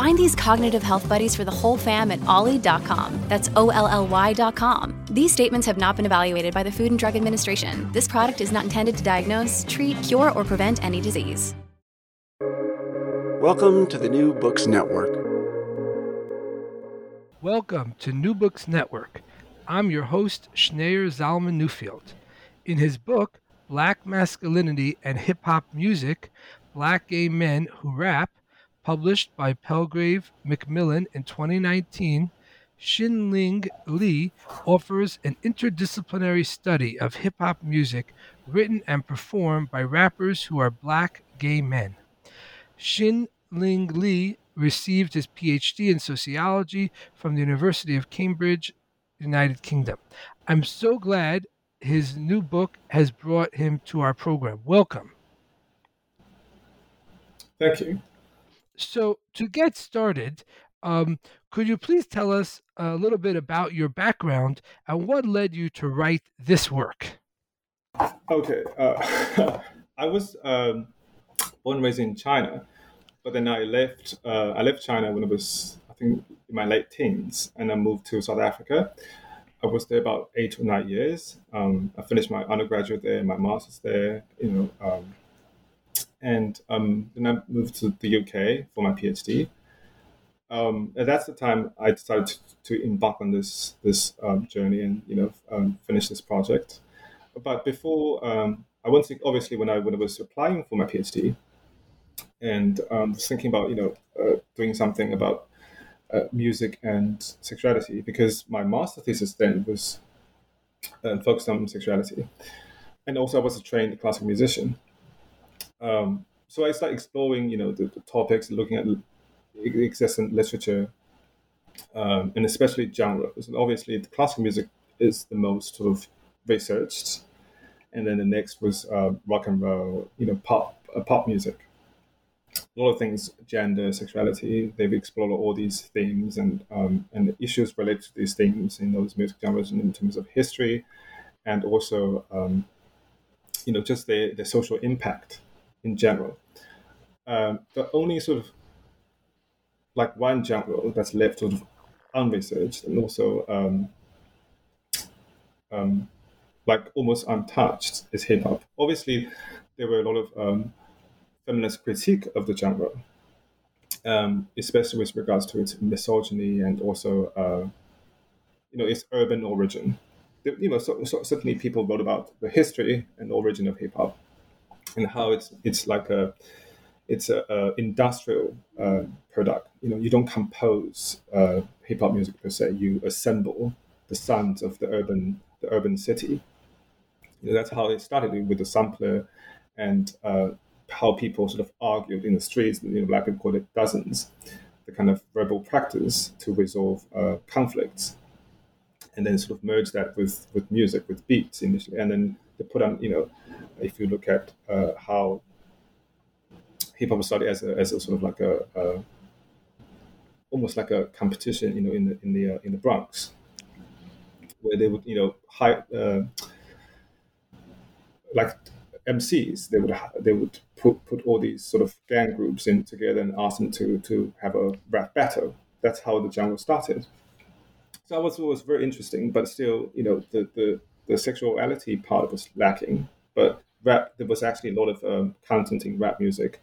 Find these cognitive health buddies for the whole fam at olly.com. That's O L L Y.com. These statements have not been evaluated by the Food and Drug Administration. This product is not intended to diagnose, treat, cure, or prevent any disease. Welcome to the New Books Network. Welcome to New Books Network. I'm your host, Schneur Zalman Newfield. In his book, Black Masculinity and Hip Hop Music Black Gay Men Who Rap, published by Palgrave Macmillan in 2019, Xin-Ling Li offers an interdisciplinary study of hip hop music written and performed by rappers who are black gay men. Xin-Ling Li received his PhD in sociology from the University of Cambridge, United Kingdom. I'm so glad his new book has brought him to our program. Welcome. Thank you. So, to get started, um, could you please tell us a little bit about your background and what led you to write this work? Okay. Uh, I was um, born and raised in China, but then I left. Uh, I left China when I was, I think, in my late teens, and I moved to South Africa. I was there about eight or nine years. Um, I finished my undergraduate there, my master's there. You know, um, and um, then I moved to the UK for my PhD. Um, and that's the time I decided to, to embark on this this um, journey and you know um, finish this project. But before um, I was thinking, obviously when I when I was applying for my PhD, and um, was thinking about you know uh, doing something about uh, music and sexuality because my master thesis then was uh, focused on sexuality, and also I was a trained classical musician. Um, so I started exploring, you know, the, the topics, looking at existing literature, um, and especially genres. And obviously, the classical music is the most sort of researched, and then the next was uh, rock and roll, you know, pop, uh, pop music. A lot of things, gender, sexuality. They've explored all these themes and um, and issues related to these themes in those music genres, and in terms of history, and also, um, you know, just the the social impact in general. Um, the only sort of like one genre that's left sort of unresearched and also um, um, like almost untouched is hip hop. Obviously, there were a lot of um, feminist critique of the genre, um, especially with regards to its misogyny and also, uh, you know, its urban origin. You know, so, so certainly people wrote about the history and origin of hip hop and how it's it's like a it's a, a industrial uh, product. You know, you don't compose uh, hip hop music per se. You assemble the sounds of the urban the urban city. You know, that's how it started with the sampler, and uh, how people sort of argued in the streets. You know, black people called it dozens, the kind of verbal practice to resolve uh, conflicts, and then sort of merge that with with music, with beats initially, and then they put on. You know, if you look at uh, how hip hop started as a, as a sort of like a, a, almost like a competition, you know, in the in the uh, in the Bronx, where they would you know hire uh, like MCs. They would they would put put all these sort of gang groups in together and ask them to to have a rap battle. That's how the jungle started. So that was was very interesting, but still, you know, the the, the sexuality part was lacking. But rap, there was actually a lot of um, content in rap music,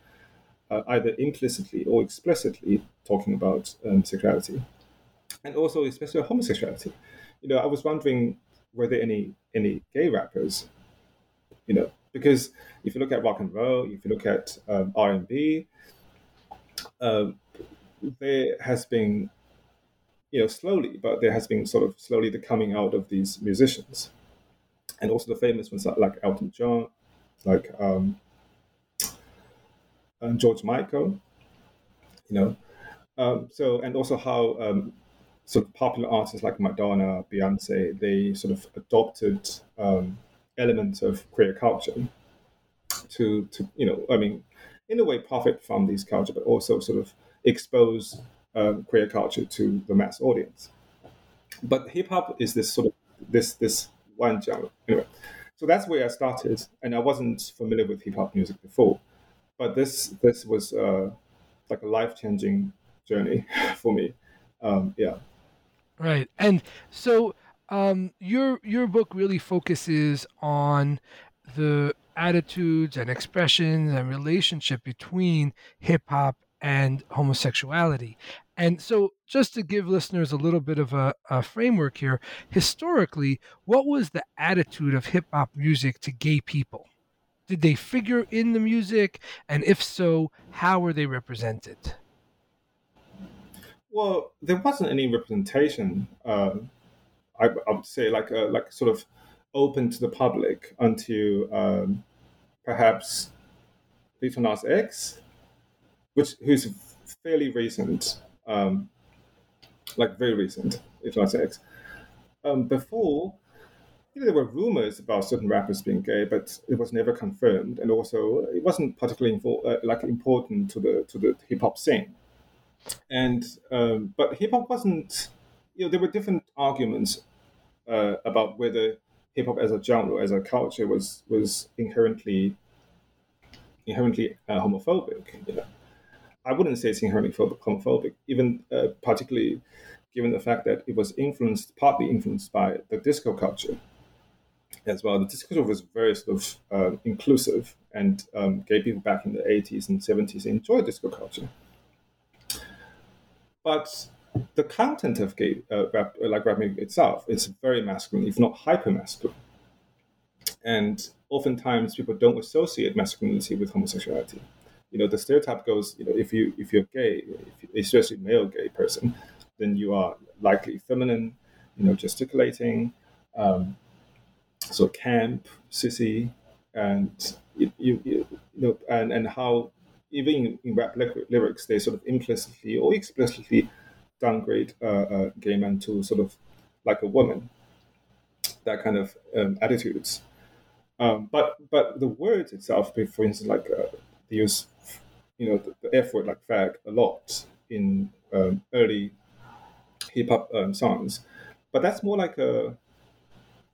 uh, either implicitly or explicitly talking about um, sexuality, and also especially homosexuality. You know, I was wondering were there any any gay rappers? You know, because if you look at rock and roll, if you look at um, R and B, um, there has been, you know, slowly, but there has been sort of slowly the coming out of these musicians, and also the famous ones like Elton John, like um, George Michael, you know. Um, so and also how um, sort of popular artists like Madonna, Beyonce, they sort of adopted um, elements of queer culture to to you know I mean in a way profit from these culture, but also sort of expose um, queer culture to the mass audience. But hip hop is this sort of this this one genre anyway. So that's where I started, and I wasn't familiar with hip hop music before, but this this was uh, like a life changing journey for me. Um, yeah. Right, and so um, your your book really focuses on the attitudes and expressions and relationship between hip hop and homosexuality. And so, just to give listeners a little bit of a, a framework here, historically, what was the attitude of hip hop music to gay people? Did they figure in the music? And if so, how were they represented? Well, there wasn't any representation. Uh, I, I, would say, like uh, like sort of open to the public until um, perhaps Lil Nas X, which who's fairly recent, um, like very recent, if Nas X. Um, before, you know, there were rumors about certain rappers being gay, but it was never confirmed, and also it wasn't particularly invo- uh, like important to the to the hip hop scene. And um, but hip hop wasn't, you know, there were different arguments uh, about whether hip hop as a genre, as a culture, was was inherently inherently uh, homophobic. You know? I wouldn't say it's inherently homophobic, even uh, particularly given the fact that it was influenced, partly influenced by the disco culture as well. The disco culture was very sort of um, inclusive, and um, gay people back in the 80s and 70s enjoyed disco culture. But the content of gay uh, rap, like rap music itself, is very masculine, if not hyper masculine. And oftentimes people don't associate masculinity with homosexuality. You know, the stereotype goes, you know, if you if you're gay, if, especially male gay person, then you are likely feminine, you know, gesticulating, um, so camp, sissy, and you, you, you know, and and how even in, rap lyrics they sort of implicitly or explicitly downgrade uh, gay men to sort of like a woman. That kind of um, attitudes. Um, but but the words itself, for instance, like uh, they use, you know, the, the, F word like fag a lot in um, early hip hop um, songs, but that's more like a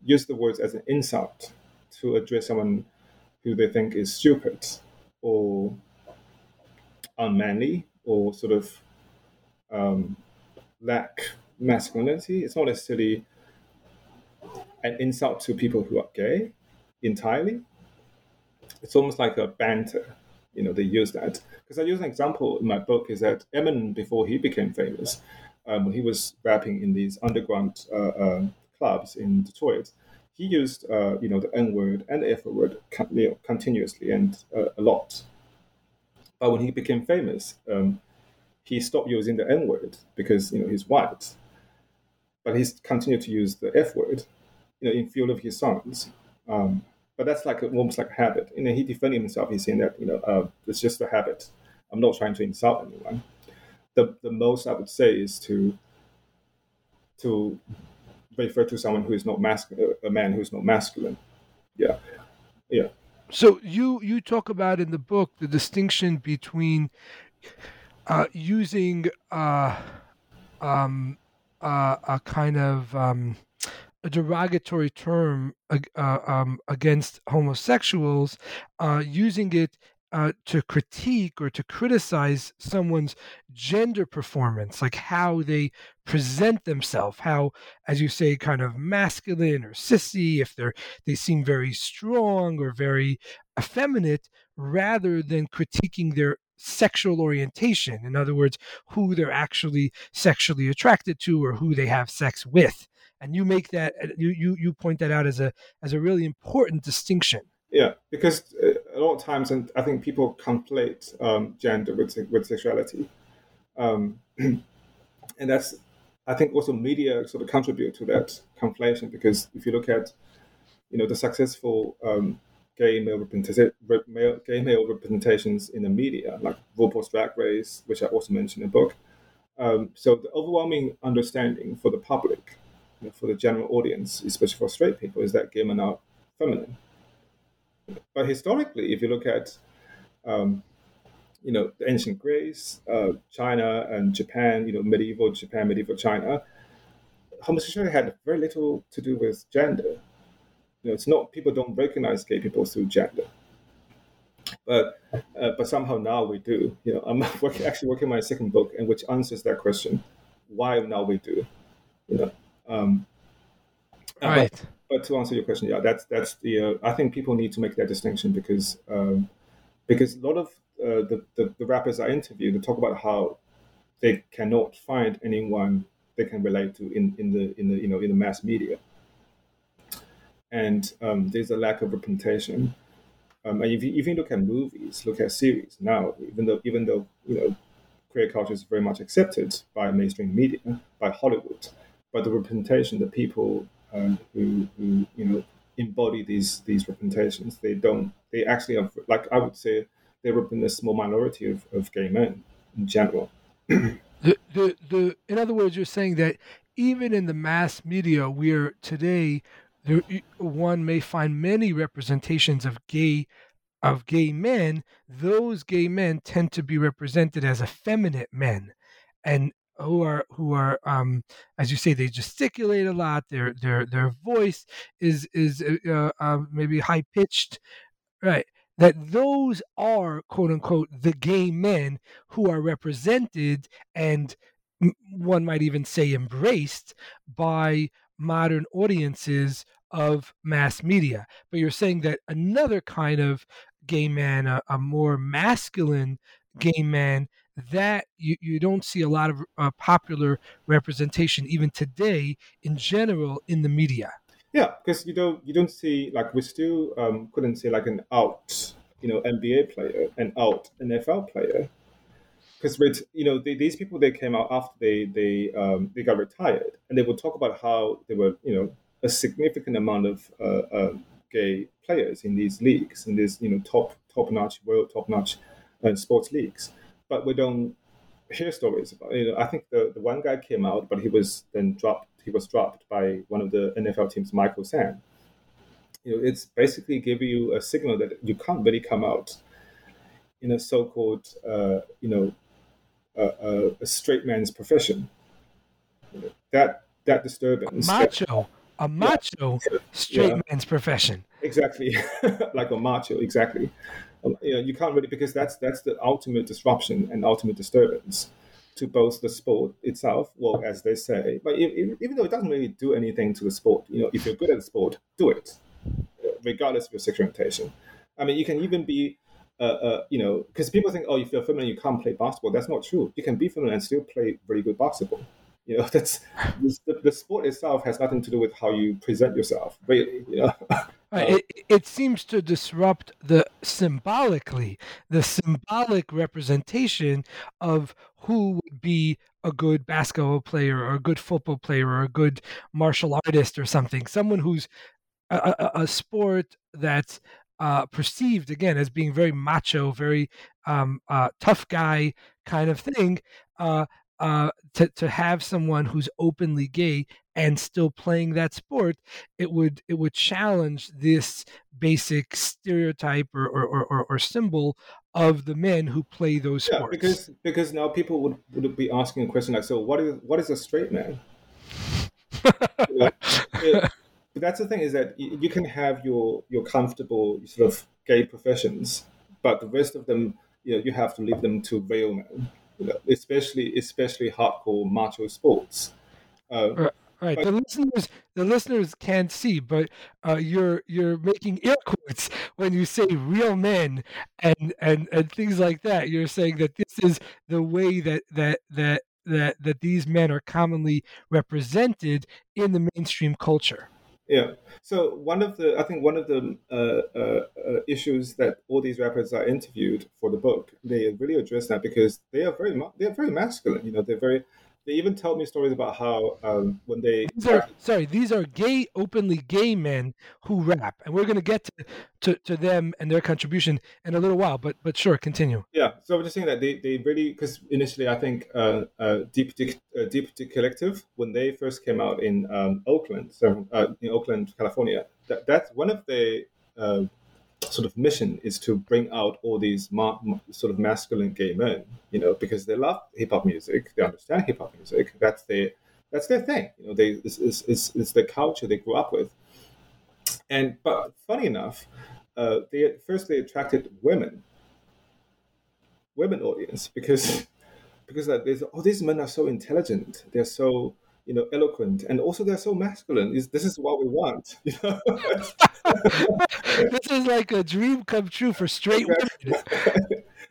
use the words as an insult to address someone who they think is stupid or unmanly or sort of um, lack masculinity. It's not necessarily an insult to people who are gay entirely. It's almost like a banter. You know, they use that. Because I use an example in my book is that Eminem, before he became famous, um, when he was rapping in these underground uh, uh, clubs in Detroit, he used, uh, you know, the N word and the F word you know, continuously and uh, a lot. But when he became famous, um, he stopped using the N word because you know he's white, but he's continued to use the F word, you know, in few of his songs. Um, but that's like a, almost like a habit. You know, he defended himself. He's saying that you know uh, it's just a habit. I'm not trying to insult anyone. The the most I would say is to to refer to someone who is not masculine, a man who is not masculine. Yeah, yeah. So you you talk about in the book the distinction between uh, using uh, um, uh, a kind of um, a derogatory term uh, um, against homosexuals, uh, using it uh, to critique or to criticize someone's gender performance, like how they present themselves, how, as you say, kind of masculine or sissy, if they're they seem very strong or very effeminate, rather than critiquing their sexual orientation. In other words, who they're actually sexually attracted to or who they have sex with. And you make that you you you point that out as a as a really important distinction. Yeah, because uh, a lot of times, and I think people conflate um, gender with with sexuality, um, and that's I think also media sort of contribute to that conflation because if you look at you know the successful um, gay male, male, gay male representations in the media, like RuPaul's Drag Race, which I also mentioned in the book. Um, so the overwhelming understanding for the public, you know, for the general audience, especially for straight people, is that gay men are feminine. But historically, if you look at, um, you know, the ancient Greece, uh, China, and Japan, you know, medieval Japan, medieval China, homosexuality had very little to do with gender. You know, it's not people don't recognize gay people through gender, but uh, but somehow now we do. You know, I'm working, actually working on my second book, and which answers that question: why now we do. You know, um, right. But, but to answer your question, yeah, that's that's the. Uh, I think people need to make that distinction because um, because a lot of uh, the, the, the rappers I interview they talk about how they cannot find anyone they can relate to in, in the in the you know in the mass media, and um, there's a lack of representation. Um, and if you even look at movies, look at series now, even though even though you know queer culture is very much accepted by mainstream media, by Hollywood, but the representation, the people um, who, who you know embody these these representations. They don't. They actually are like I would say they represent a small minority of, of gay men in general. the, the the in other words, you're saying that even in the mass media, we're today there, one may find many representations of gay of gay men. Those gay men tend to be represented as effeminate men, and who are who are um, as you say they gesticulate a lot their their their voice is is uh, uh, um, maybe high pitched right that those are quote unquote the gay men who are represented and one might even say embraced by modern audiences of mass media. But you're saying that another kind of gay man a, a more masculine gay man that you, you don't see a lot of uh, popular representation even today in general in the media. Yeah because you don't you don't see like we still um, couldn't say like an out you know nba player an out nfl player. Because with you know they, these people they came out after they they um, they got retired and they would talk about how there were you know a significant amount of uh, uh, gay players in these leagues in these you know top top notch world top notch uh, sports leagues but we don't hear stories about. You know, I think the, the one guy came out, but he was then dropped. He was dropped by one of the NFL teams, Michael Sam. You know, it's basically giving you a signal that you can't really come out in a so-called, uh, you know, uh, a straight man's profession. That that disturbance. A macho, a macho yeah. straight yeah. man's profession. Exactly, like a macho. Exactly you know, you can't really because that's that's the ultimate disruption and ultimate disturbance to both the sport itself, well, as they say, but even, even though it doesn't really do anything to the sport, you know, if you're good at the sport, do it, regardless of your sexual orientation. I mean, you can even be, uh, uh, you know, because people think, oh, if you're feminine, you can't play basketball. That's not true. You can be feminine and still play very good basketball. You know, that's the, the sport itself has nothing to do with how you present yourself. Really, you know. Right. It, it seems to disrupt the symbolically the symbolic representation of who would be a good basketball player or a good football player or a good martial artist or something. Someone who's a, a, a sport that's uh, perceived again as being very macho, very um, uh, tough guy kind of thing. Uh, uh, to to have someone who's openly gay and still playing that sport, it would it would challenge this basic stereotype or or, or, or symbol of the men who play those yeah, sports. Because because now people would, would be asking a question like, so what is what is a straight man? you know? it, but that's the thing is that you can have your your comfortable sort of gay professions, but the rest of them, you know, you have to leave them to real men, you know, especially especially hardcore macho sports. Uh, right. The listeners, the listeners can't see, but uh, you're you're making air quotes when you say real men and and and things like that. You're saying that this is the way that that that that that these men are commonly represented in the mainstream culture. Yeah. So one of the, I think one of the uh, uh, uh, issues that all these rappers are interviewed for the book, they really address that because they are very, they are very masculine. You know, they're very, they even tell me stories about how um, when they these are, sorry these are gay openly gay men who rap and we're going to get to, to them and their contribution in a little while but but sure continue. Yeah so i'm just saying that they, they really because initially i think uh, uh, deep Dick, uh, Deep Dickollective when they first came out in um, oakland so uh, in oakland california that, that's one of the uh, sort of mission is to bring out all these ma- sort of masculine gay men, you know, because they love hip hop music, they understand hip hop music. That's their that's their thing. You know, they it's, it's, it's, it's the culture they grew up with. And but funny enough, uh, they first they attracted women, women audience because because like, oh these men are so intelligent, they're so you know, eloquent, and also they're so masculine. Is this is what we want? You know? this is like a dream come true for straight women.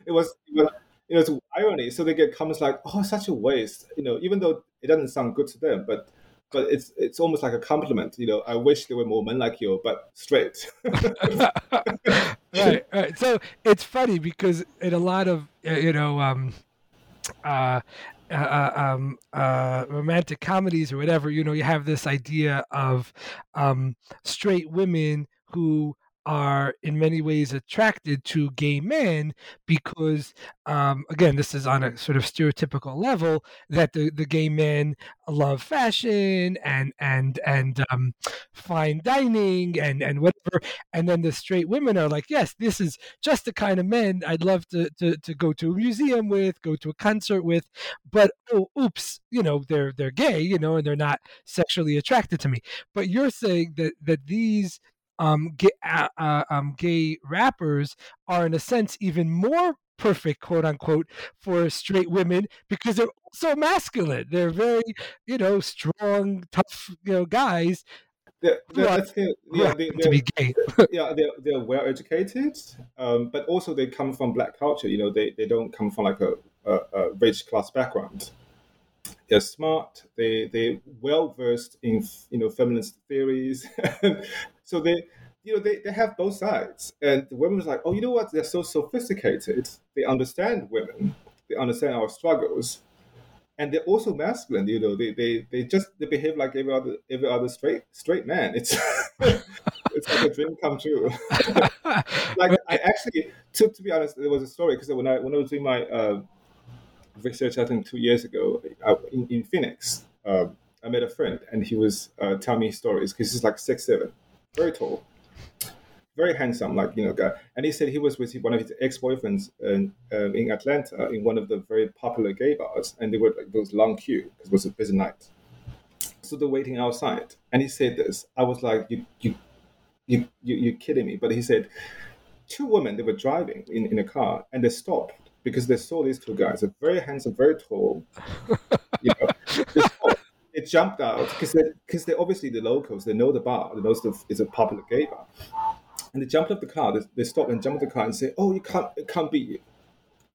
it was, it was, you know, it's irony. So they get comments like, "Oh, such a waste," you know, even though it doesn't sound good to them, but but it's it's almost like a compliment. You know, I wish there were more men like you, but straight. right, right. So it's funny because in a lot of you know. Um, uh, uh, uh, um, uh, romantic comedies or whatever, you know, you have this idea of um, straight women who are in many ways attracted to gay men because um, again this is on a sort of stereotypical level that the, the gay men love fashion and and and um, fine dining and and whatever. And then the straight women are like yes this is just the kind of men i'd love to to, to go to a museum with go to a concert with. But oh oops you know they're they're gay you know and they're not sexually attracted to me. But you're saying that that these um, gay, uh, uh, um, gay rappers are in a sense even more perfect quote unquote for straight women because they're so masculine they're very you know strong tough you know guys they're, they're, they're, yeah, they, to be gay. yeah, they're, they're well educated, um, but also they come from black culture. You know, they, they don't come from like a, a, a rich class background. They're smart. They they well versed in you know feminist theories. so they you know they, they have both sides. And the women's like oh you know what? They're so sophisticated. They understand women. They understand our struggles. And they're also masculine you know. They they, they just they behave like every other every other straight straight man. It's it's like a dream come true. Like i actually to, to be honest there was a story because when i when i was doing my uh, research i think two years ago uh, in, in phoenix uh, i met a friend and he was uh, telling me stories because he's like six seven very tall very handsome, like you know, guy. And he said he was with one of his ex-boyfriends in, um, in Atlanta in one of the very popular gay bars, and they were like those long queue because it was a busy night. So they're waiting outside, and he said this. I was like, you, you, you, you you're kidding me. But he said, two women they were driving in, in a car, and they stopped because they saw these two guys, very handsome, very tall. You know, they, they jumped out because they because they're obviously the locals. They know the bar. They know it's a popular gay bar and they jumped off the car. They, they stopped and jumped off the car and say, "Oh, you can't, it can't be you.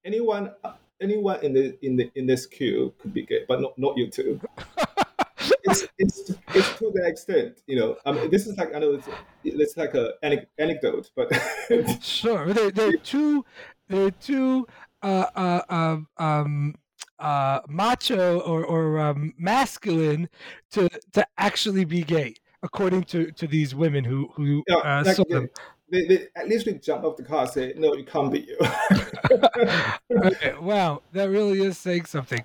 Anyone, anyone in the in the in this queue could be gay, but not not you two." it's, it's it's to that extent, you know. I mean, this is like I know it's it's like a anecdote, but sure, they're, they're too they're too uh, uh, um, um, uh, macho or or um, masculine to to actually be gay according to, to these women who who yeah, uh, like, saw them. They, they at least we jump off the car and say, "No, it can't be you." okay, wow, that really is saying something.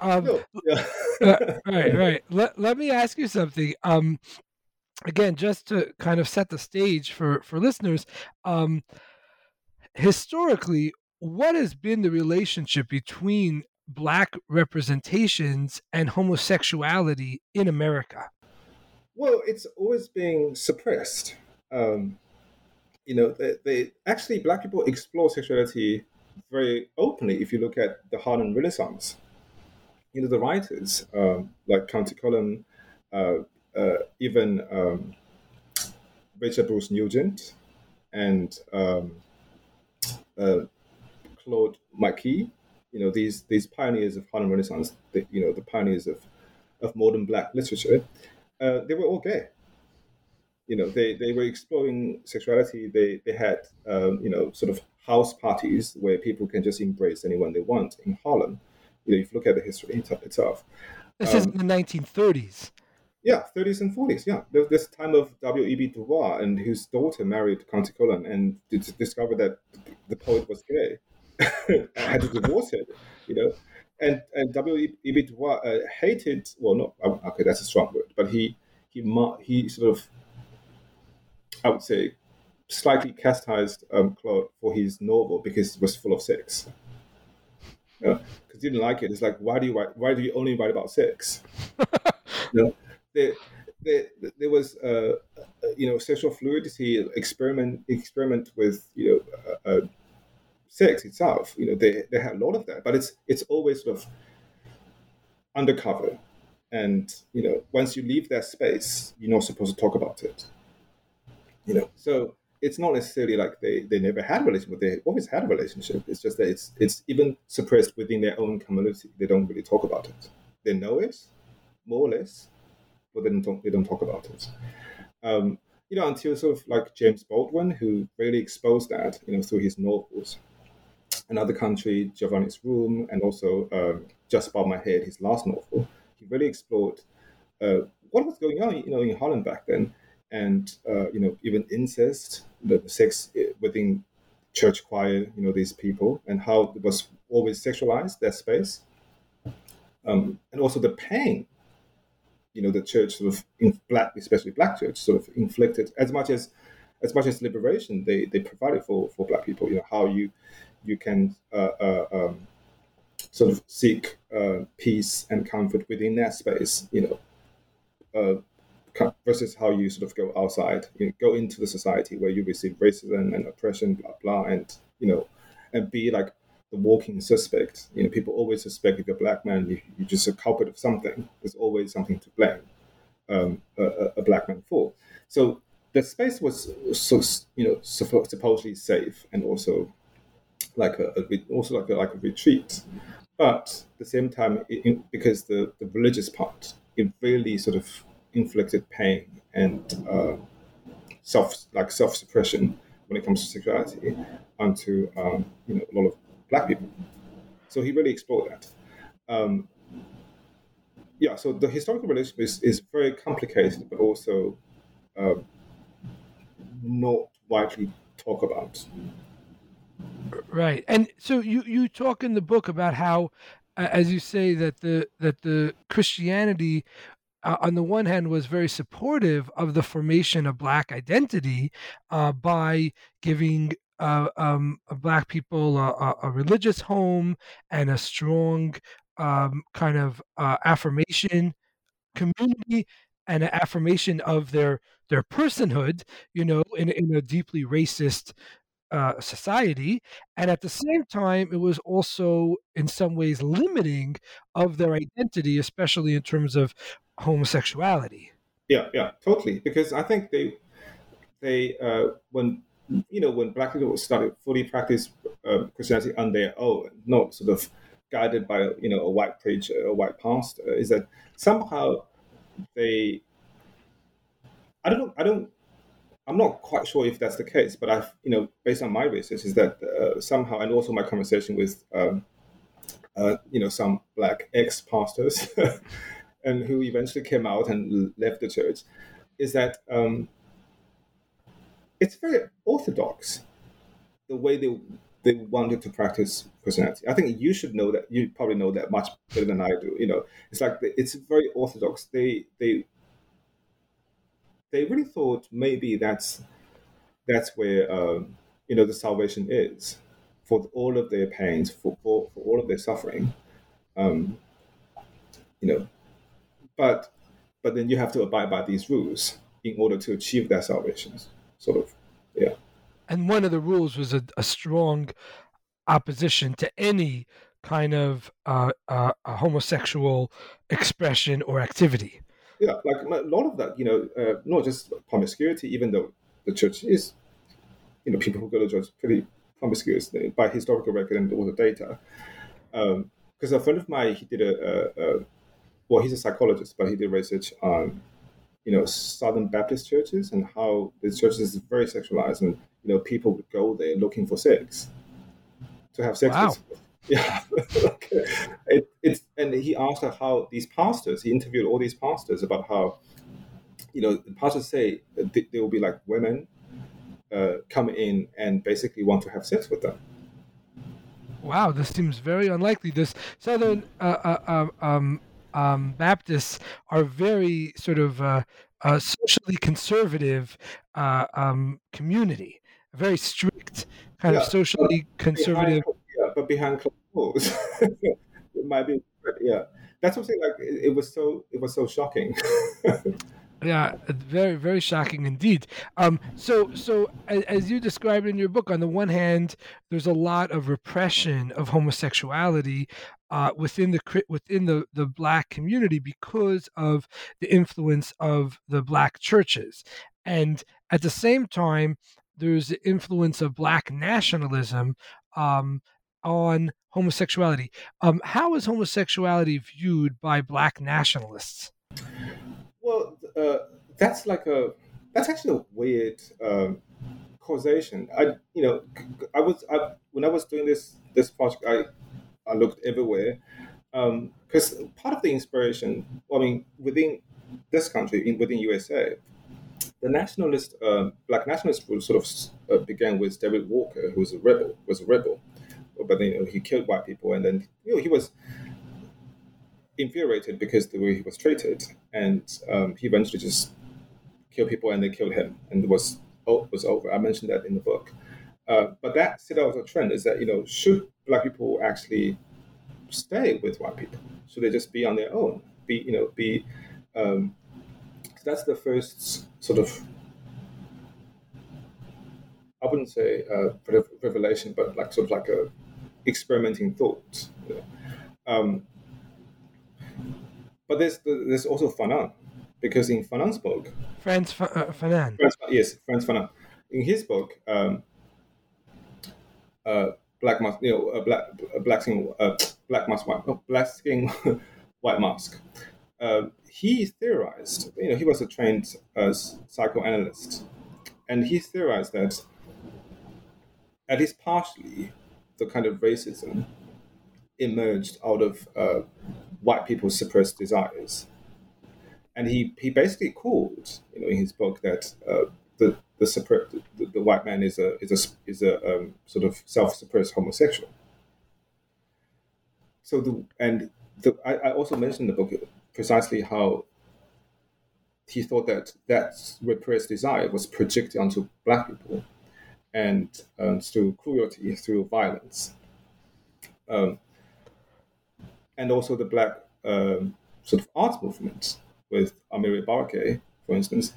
Um, no, yeah. uh, right, right. Let let me ask you something. Um, again, just to kind of set the stage for for listeners. Um, historically, what has been the relationship between black representations and homosexuality in America? Well, it's always being suppressed. Um, you know, they, they actually black people explore sexuality very openly. If you look at the Harlem Renaissance, you know, the writers um, like Countee Cullen, uh, uh, even um, Richard Bruce Nugent, and um, uh, Claude McKay, you know, these these pioneers of Harlem Renaissance, the, you know, the pioneers of of modern black literature, uh, they were all gay. You know, they, they were exploring sexuality. They they had um, you know sort of house parties where people can just embrace anyone they want in Harlem. You know, if you look at the history itself. This um, is in the 1930s. Yeah, 30s and 40s. Yeah, there was this time of W.E.B. Du Bois and his daughter married Countee Cullen and discovered that the poet was gay had to divorce him. You know, and and W.E.B. Du Bois uh, hated. Well, no, okay, that's a strong word, but he he he sort of, I would say, slightly chastised um, Claude for his novel because it was full of sex. Because uh, he didn't like it. It's like, why do you write? Why do you only write about sex? you know, there, there, there was, uh, uh, you know, sexual fluidity experiment experiment with, you know, uh, uh, sex itself. You know, they they had a lot of that, but it's it's always sort of undercover, and you know, once you leave that space, you're not supposed to talk about it. You know, so it's not necessarily like they, they never had a relationship, they always had a relationship. It's just that it's it's even suppressed within their own community. They don't really talk about it. They know it, more or less, but they don't talk, they don't talk about it. Um, you know, until sort of like James Baldwin, who really exposed that, you know, through his novels. Another country, Giovanni's Room, and also um, Just Above My Head, his last novel. He really explored uh, what was going on, you know, in Harlem back then, and uh, you know, even incest, the sex eh, within church choir, you know, these people, and how it was always sexualized that space, um, and also the pain you know the church sort of in black, especially black church, sort of inflicted as much as as much as liberation they they provided for for black people. You know how you you can uh, uh, um, sort of seek uh, peace and comfort within that space. You know. Versus how you sort of go outside, you know, go into the society where you receive racism and oppression, blah blah, and you know, and be like the walking suspect. You know, people always suspect if you're a black man, you, you're just a culprit of something. There's always something to blame um, a, a, black man for. So the space was, so, you know, supposedly safe and also like a, a also like a, like a retreat. But at the same time, it, because the, the religious part, it really sort of inflicted pain and uh, self like self suppression when it comes to sexuality onto um, you know a lot of black people. So he really explored that. Um, yeah, so the historical relationship is, is very complicated, but also uh, not widely talked about. Right, and so you you talk in the book about how, uh, as you say, that the that the Christianity uh, on the one hand was very supportive of the formation of black identity uh, by giving uh, um, black people a, a, religious home and a strong um, kind of uh, affirmation community and an affirmation of their their personhood you know in, in a deeply racist uh, society and at the same time it was also in some ways limiting of their identity especially in terms of homosexuality. Yeah yeah totally because i think they they uh, when you know, when black people started fully practice uh, Christianity on their own, not sort of guided by you know a white preacher, a white pastor, is that somehow they, I don't know, I don't, I'm not quite sure if that's the case, but I've you know based on my research is that uh, somehow, and also my conversation with um, uh, you know some black ex pastors, and who eventually came out and left the church, is that. Um, it's very orthodox the way they they wanted to practice Christianity. I think you should know that. You probably know that much better than I do. You know, it's like it's very orthodox. They they they really thought maybe that's that's where um, you know the salvation is for all of their pains, for for, for all of their suffering. Um, you know, but but then you have to abide by these rules in order to achieve that salvation. Sort of, yeah. And one of the rules was a, a strong opposition to any kind of uh, uh, homosexual expression or activity. Yeah, like a lot of that, you know, uh, not just promiscuity, even though the church is, you know, people who go to church pretty promiscuous by historical record and all the data. Because um, a friend of mine, he did a, a, a, well, he's a psychologist, but he did research on, you know, Southern Baptist churches and how the churches is very sexualized, and you know, people would go there looking for sex, to have sex. Wow. With. Yeah, it, it's and he asked how these pastors. He interviewed all these pastors about how, you know, the pastors say they, they will be like women uh, come in and basically want to have sex with them. Wow, this seems very unlikely. This Southern uh, uh, um, um, um Baptists are very sort of uh, uh, socially conservative uh, um, community, a very strict kind yeah, of socially conservative. But behind closed doors, it might be. Yeah, that's what I'm saying. Like it, it was so, it was so shocking. Yeah, very very shocking indeed. Um, so so as you described in your book, on the one hand, there's a lot of repression of homosexuality uh, within the within the the black community because of the influence of the black churches, and at the same time, there's the influence of black nationalism um, on homosexuality. Um, how is homosexuality viewed by black nationalists? Well, uh, that's like a that's actually a weird um, causation. I you know I was I, when I was doing this this project, I I looked everywhere because um, part of the inspiration. I mean, within this country, in within USA, the nationalist uh, black nationalist sort of uh, began with David Walker, who was a rebel, was a rebel, but then you know, he killed white people, and then you know he was infuriated because the way he was treated, and um, he eventually just killed people, and they killed him, and it was oh, was over. I mentioned that in the book. Uh, but that set out a trend is that you know should black people actually stay with white people? Should they just be on their own? Be you know be um, so that's the first sort of I wouldn't say uh, revelation, but like sort of like a experimenting thought. You know? um, but there's there's also Fanon, because in Fanon's book, Frantz uh, Fanon, yes, Frantz Fanon, in his book, um, uh, black mask, you know, uh, black black skin, uh, black mask, white, no, black skin, white mask. Uh, he theorized, you know, he was a trained uh, psychoanalyst, and he theorized that at least partially, the kind of racism emerged out of uh, white people's suppressed desires. And he, he basically called, you know, in his book that uh, the the, suppre- the, the white man is a is a is a um, sort of self suppressed homosexual. So the and the, I, I also mentioned in the book precisely how he thought that that repressed desire was projected onto black people and um, through cruelty, through violence. Um, and also the black um, sort of art movement with Amiri Baraka, for instance,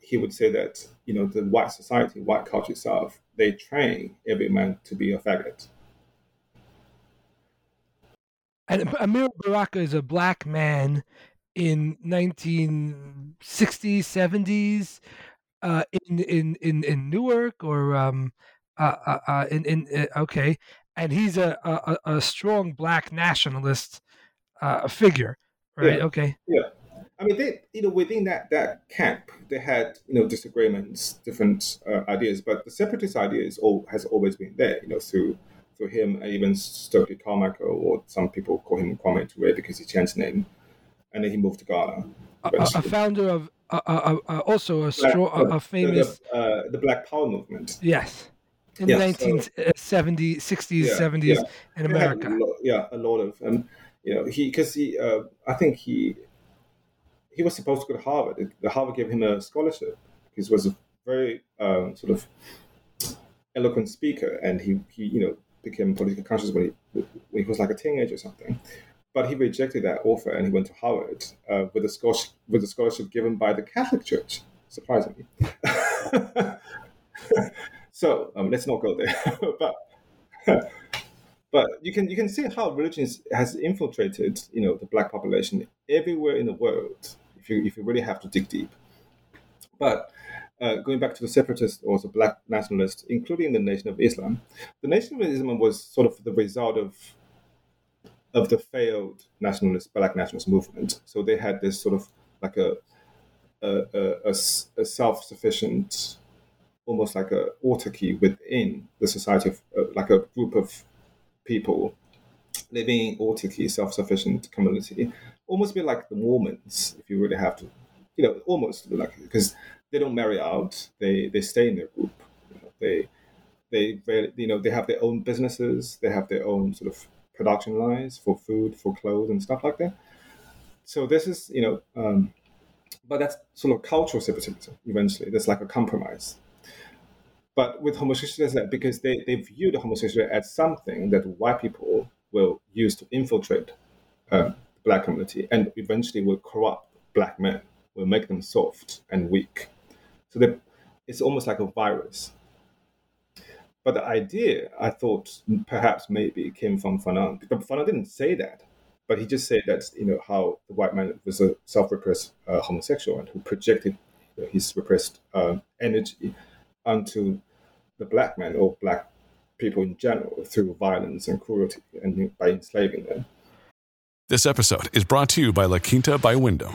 he would say that you know the white society, white culture itself, they train every man to be a faggot. And Amiri Baraka is a black man in 1960s, 70s, uh, in in in in Newark or um, uh, uh, uh in in uh, okay, and he's a, a, a strong black nationalist uh, figure, right? Yeah. Okay. Yeah. I mean, they, you know, within that, that camp, they had, you know, disagreements, different uh, ideas, but the separatist idea is all, has always been there, you know, through through him and even Stokely Carmichael, or some people call him Kwame Ture because he changed his name, and then he moved to Ghana. A, a, founder of uh, uh, uh, also a, black, a famous the, uh, the Black Power movement. Yes in the 1970s, 60s, yeah, 70s yeah. in America. A lot, yeah, a lot of, um, you know, he because he, uh, I think he he was supposed to go to Harvard. The Harvard gave him a scholarship. He was a very um, sort of eloquent speaker, and he, he you know became politically conscious when he when he was like a teenager or something. But he rejected that offer and he went to Howard uh, with a scholarship with a scholarship given by the Catholic Church. Surprisingly, so um, let's not go there. but but you can you can see how religion has infiltrated you know the black population everywhere in the world if you if you really have to dig deep. But uh, going back to the separatist or the black nationalists, including the Nation of Islam, the Nation of Islam was sort of the result of of the failed nationalist black nationalist movement. So they had this sort of like a a, a, a self sufficient, almost like a autarky within the society of uh, like a group of people living in autarky, self sufficient community, almost be like the Mormons, if you really have to, you know, almost like because they don't marry out, they they stay in their group, you know, they they you know they have their own businesses, they have their own sort of production lines for food, for clothes, and stuff like that. So this is, you know, um, but that's sort of cultural separatism. Eventually, there's like a compromise. But with homosexuality, because they, they view the homosexuality as something that white people will use to infiltrate um, the black community and eventually will corrupt black men, will make them soft and weak. So they, it's almost like a virus. But the idea, I thought perhaps maybe came from Fanon. But Fanon didn't say that, but he just said that you know how the white man was a self-repressed uh, homosexual and who projected you know, his repressed um, energy onto the black man or black people in general through violence and cruelty and by enslaving them. This episode is brought to you by La Quinta by Wyndham.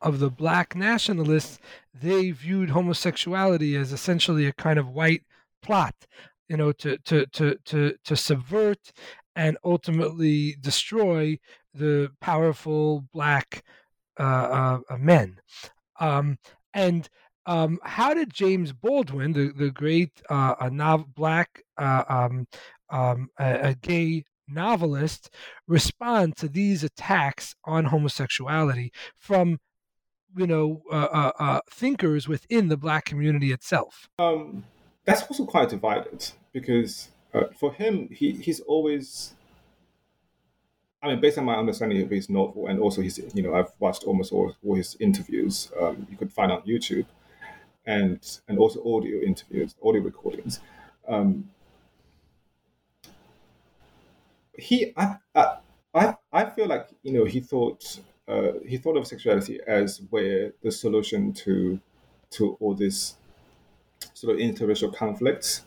of the black nationalists, they viewed homosexuality as essentially a kind of white plot, you know, to to to to to subvert and ultimately destroy the powerful black uh, uh, men. Um, and um, how did James Baldwin, the the great uh, a nov- black uh, um, um, a, a, gay novelist, respond to these attacks on homosexuality from you know uh, uh, uh, thinkers within the black community itself? Um, that's also quite divided because uh, for him, he, he's always. I mean, based on my understanding of his novel and also his, you know, I've watched almost all, all his interviews. Um, you could find on YouTube, and and also audio interviews, audio recordings. Um, he, I, I, I feel like you know he thought uh, he thought of sexuality as where the solution to to all this sort of interracial conflicts,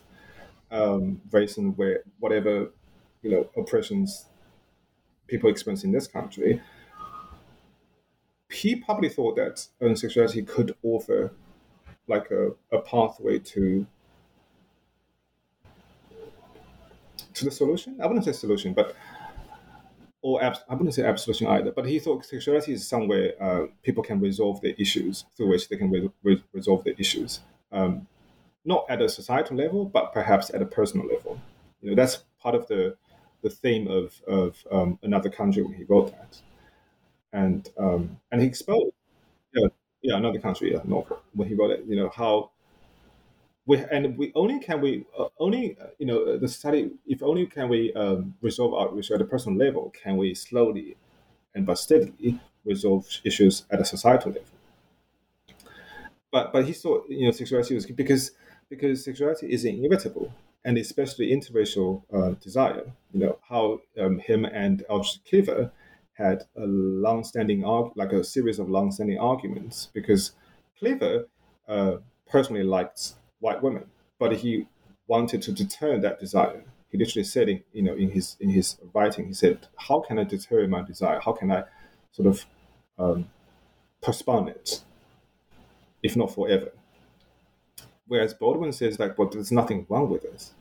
um, race and where whatever you know oppressions people experience in this country. He probably thought that homosexuality could offer like a, a pathway to to the solution. I wouldn't say solution, but or abs- I wouldn't say absolution either, but he thought sexuality is somewhere uh, people can resolve their issues through which they can re- re- resolve their issues, um, not at a societal level, but perhaps at a personal level. You know, that's part of the the theme of of um, another country when he wrote that, and um, and he exposed, yeah, yeah, another country, yeah, not when he wrote it. You know how we and we only can we uh, only uh, you know the study if only can we um, resolve our issues at a personal level can we slowly and but steadily resolve issues at a societal level? But but he thought you know sexuality was because because sexuality is inevitable and especially interracial uh, desire you know how um, him and Eldridge Cleaver had a long-standing arg- like a series of long-standing arguments because Cleaver uh, personally liked white women, but he wanted to deter that desire. He literally said, in, you know, in his in his writing, he said, "How can I deter my desire? How can I sort of um, postpone it, if not forever?" Whereas Baldwin says, like, "But there's nothing wrong with this."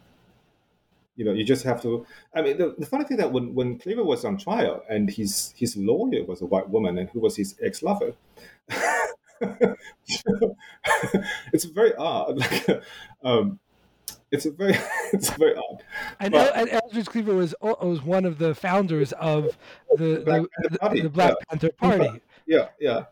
You know, you just have to. I mean, the, the funny thing that when when Cleaver was on trial and his his lawyer was a white woman and who was his ex lover. it's very odd. Like, um, it's a very it's very odd. And, but, Eldridge Cleaver was was one of the founders of the Black the, the, the, Black yeah. Panther Party. Yeah, yeah.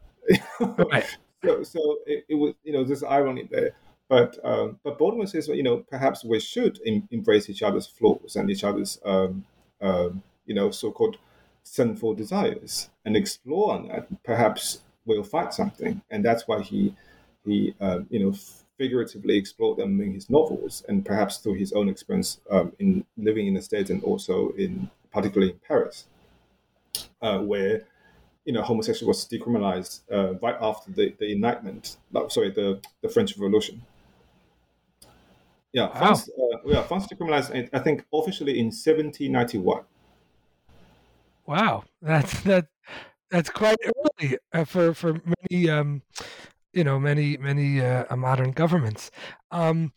right. So, so it, it, was you know there's irony there, but um, but Baldwin says you know perhaps we should em- embrace each other's flaws and each other's um, um, you know so-called sinful desires and explore on that. Perhaps we'll find something, and that's why he he um, you know figuratively explored them in his novels, and perhaps through his own experience um, in living in the states and also in particularly in Paris, uh, where you know homosexuality was decriminalized uh, right after the, the enlightenment. sorry, the the French Revolution. Yeah, wow. France, uh, yeah, France decriminalized. I think officially in 1791. Wow, that's that that's quite early uh, for for many um, you know many many uh, modern governments. Um,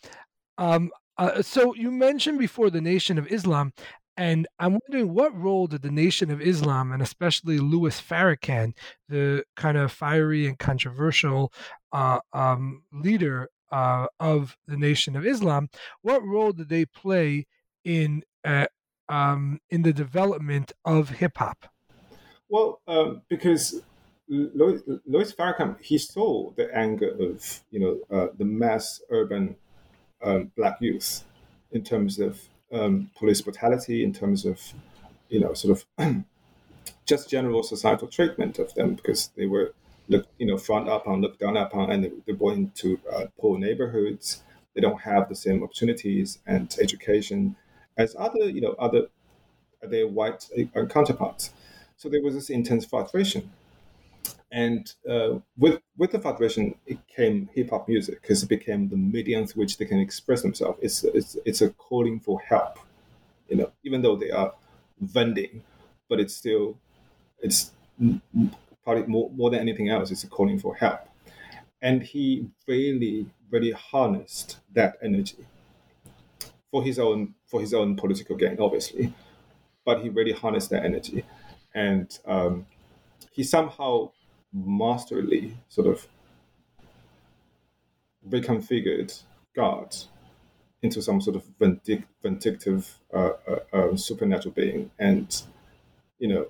um, uh, so you mentioned before the Nation of Islam, and I'm wondering what role did the Nation of Islam, and especially Louis Farrakhan, the kind of fiery and controversial uh, um, leader uh, of the Nation of Islam, what role did they play in uh, um, in the development of hip hop? Well, um, because Louis, Farrakhan he saw the anger of you know uh, the mass urban um, black youth in terms of um, police brutality, in terms of you know sort of just general societal treatment of them because they were looked you know front up on, looked down upon, and they're born into uh, poor neighborhoods. They don't have the same opportunities and education as other you know other their white uh, counterparts. So there was this intense frustration and uh, with with the federation, it came hip hop music because it became the medium through which they can express themselves. It's it's it's a calling for help, you know. Even though they are vending, but it's still it's probably more more than anything else. It's a calling for help, and he really really harnessed that energy for his own for his own political gain, obviously, but he really harnessed that energy, and um, he somehow masterly sort of reconfigured God into some sort of vindic- vindictive uh, uh, uh, supernatural being, and you know,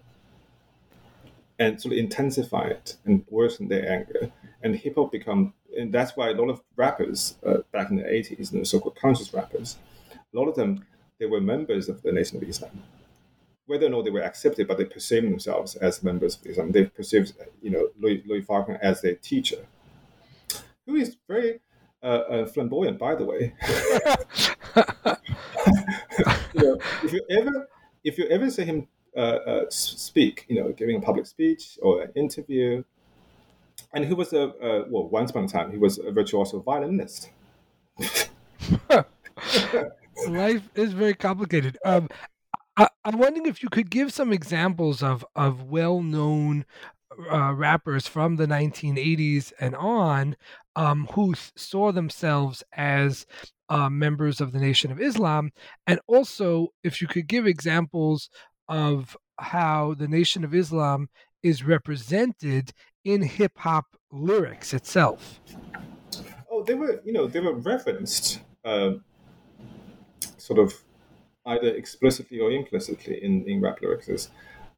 and sort of intensified and worsened their anger. And hip hop become, and that's why a lot of rappers uh, back in the eighties, the so-called conscious rappers, a lot of them they were members of the Nation of Islam whether or not they were accepted, but they perceived themselves as members of Islam. They perceived, you know, Louis, Louis Farrakhan as their teacher, who is very uh, uh, flamboyant, by the way. you know, if you ever, if you ever see him uh, uh speak, you know, giving a public speech or an interview, and he was a well, once upon a time, he was a virtuoso violinist. Life is very complicated. Um, I, am wondering if you could give some examples of of well known uh, rappers from the 1980s and on um, who saw themselves as uh, members of the Nation of Islam, and also if you could give examples of how the Nation of Islam is represented in hip hop lyrics itself. Oh, they were, you know, they were referenced, uh, sort of either explicitly or implicitly in, in rap lyrics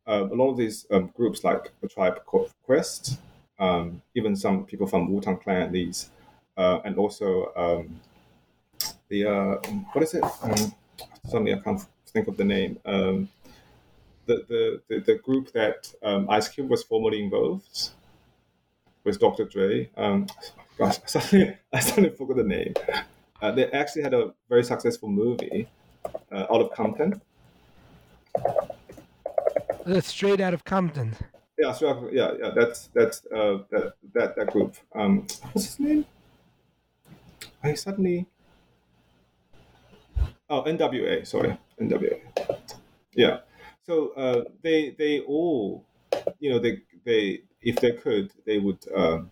uh, a lot of these um, groups like the Tribe Called Quest, um, even some people from Wu Tang Clan, these, uh, and also um, the uh, what is it? Um, suddenly, I can't think of the name. Um, the, the, the the group that Ice Cube was formerly involved with Dr. Dre. gosh, I suddenly I suddenly forgot the name. Uh, they actually had a very successful movie uh, out of Compton. That's straight out of Compton. Yeah, so yeah, yeah. That's that's uh, that that that group. Um, what's his name? I suddenly. Oh, NWA. Sorry, NWA. Yeah. So uh, they they all, you know, they they if they could, they would um,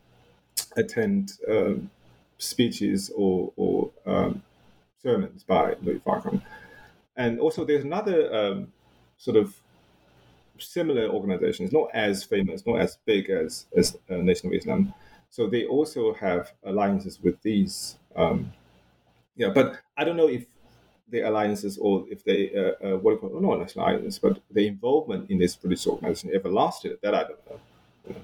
attend um, speeches or or um, sermons by Louis Farrakhan. And also, there's another um, sort of similar organization. It's not as famous, not as big as, as uh, Nation of Islam. So they also have alliances with these. Um, yeah, but I don't know if the alliances or if they uh, uh, what do you call not an alliance, but the involvement in this police organization ever lasted. That I don't know. You know.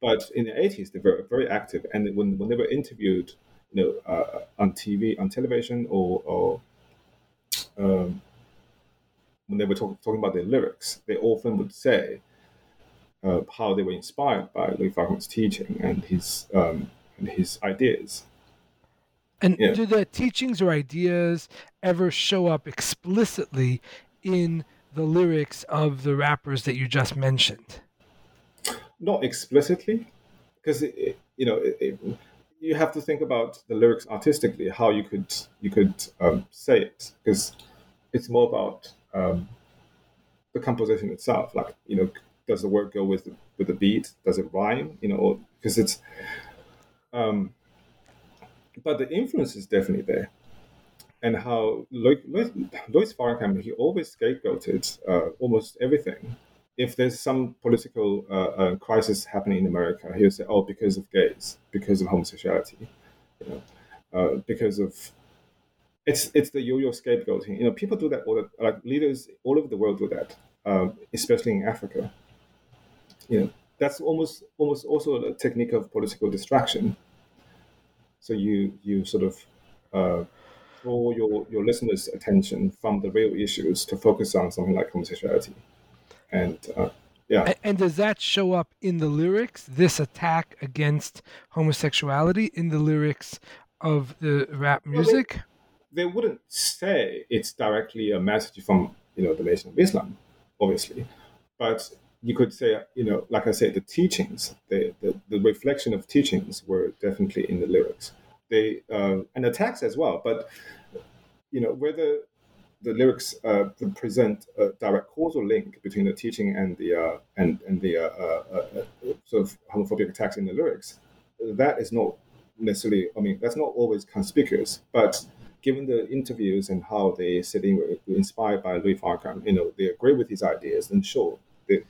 But in the 80s, they were very active, and when, when they were interviewed, you know, uh, on TV, on television, or, or um, when they were talk, talking about their lyrics, they often would say uh, how they were inspired by Louis Farrakhan's teaching and his um, and his ideas. And yeah. do the teachings or ideas ever show up explicitly in the lyrics of the rappers that you just mentioned? Not explicitly, because you know it, it, you have to think about the lyrics artistically, how you could you could um, say it, because it's more about um, the composition itself. Like you know, does the word go with with the beat? Does it rhyme? You know, because it's. Um, but the influence is definitely there. And how Louis Farrakhan, he always scapegoated uh, almost everything. If there's some political uh, uh, crisis happening in America, he'll say, "Oh, because of gays, because of homosexuality, you know, uh, because of." It's it's the yo-yo scapegoating. You know, people do that all the like leaders all over the world do that, um, especially in Africa. You know, that's almost almost also a technique of political distraction so you you sort of uh, draw your your listeners' attention from the real issues to focus on something like homosexuality, and uh, yeah. And, does that show up in the lyrics? This attack against homosexuality in the lyrics of the rap music? Well, they, they wouldn't say it's directly a message from you know the Nation of Islam, obviously, but you could say, you know, like I said, the teachings, the, the, the reflection of teachings were definitely in the lyrics. They uh, and the text as well, but you know whether the lyrics uh, present a direct causal link between the teaching and the uh, and and the uh, uh, uh, sort of homophobic attacks in the lyrics, that is not necessarily. I mean, that's not always conspicuous, but given the interviews and how they said they were inspired by Louis Farrakhan, you know, they agree with his ideas, then sure,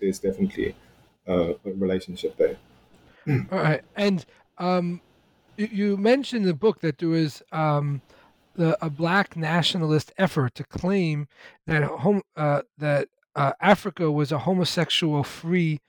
there's definitely a relationship there. All right, and um, you mentioned in the book that there was um, the, a black nationalist effort to claim that home uh, that uh, Africa was a homosexual free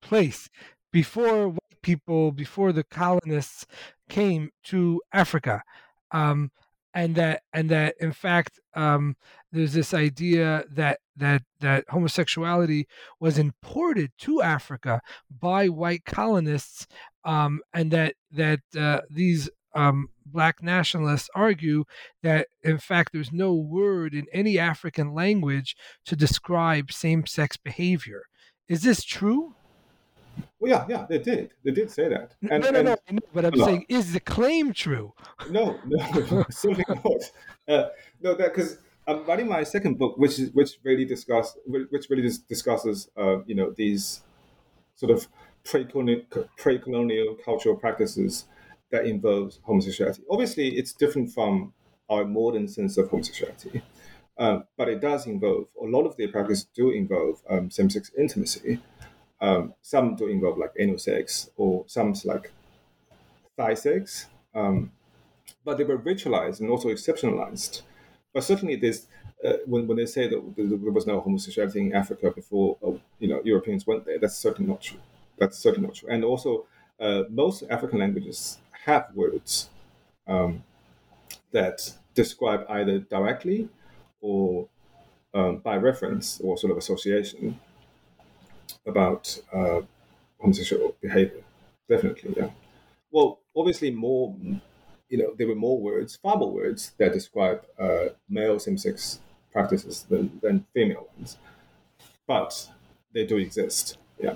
place before white people, before the colonists came to Africa. Um, and that and that in fact um, there's this idea that that that homosexuality was imported to Africa by white colonists, um, and that that uh, these um, black nationalists argue that in fact there's no word in any African language to describe same-sex behavior. Is this true? Well, yeah, yeah, they did. They did say that. And, no, no, and, no, But I'm no. saying, is the claim true? No, no, certainly not. Uh, no, that because I'm writing my second book, which is which really discuss which really discusses, uh, you know, these sort of pre-colonial, pre-colonial cultural practices that involves homosexuality. Obviously, it's different from our modern sense of homosexuality. Um, but it does involve a lot of the practices do involve um, same-sex intimacy, um, some do involve like anal sex or some like thigh sex, um, but they were ritualized and also exceptionalized. But certainly, there's uh, when, when they say that there was no homosexuality in Africa before uh, you know Europeans went there, that's certainly not true. That's certainly not true. And also, uh, most African languages have words um, that describe either directly or um, by reference or sort of association about uh, homosexual behavior. Definitely, yeah. Well, obviously, more, you know, there were more words, far more words that describe uh, male same-sex practices than, than female ones, but they do exist. Yeah.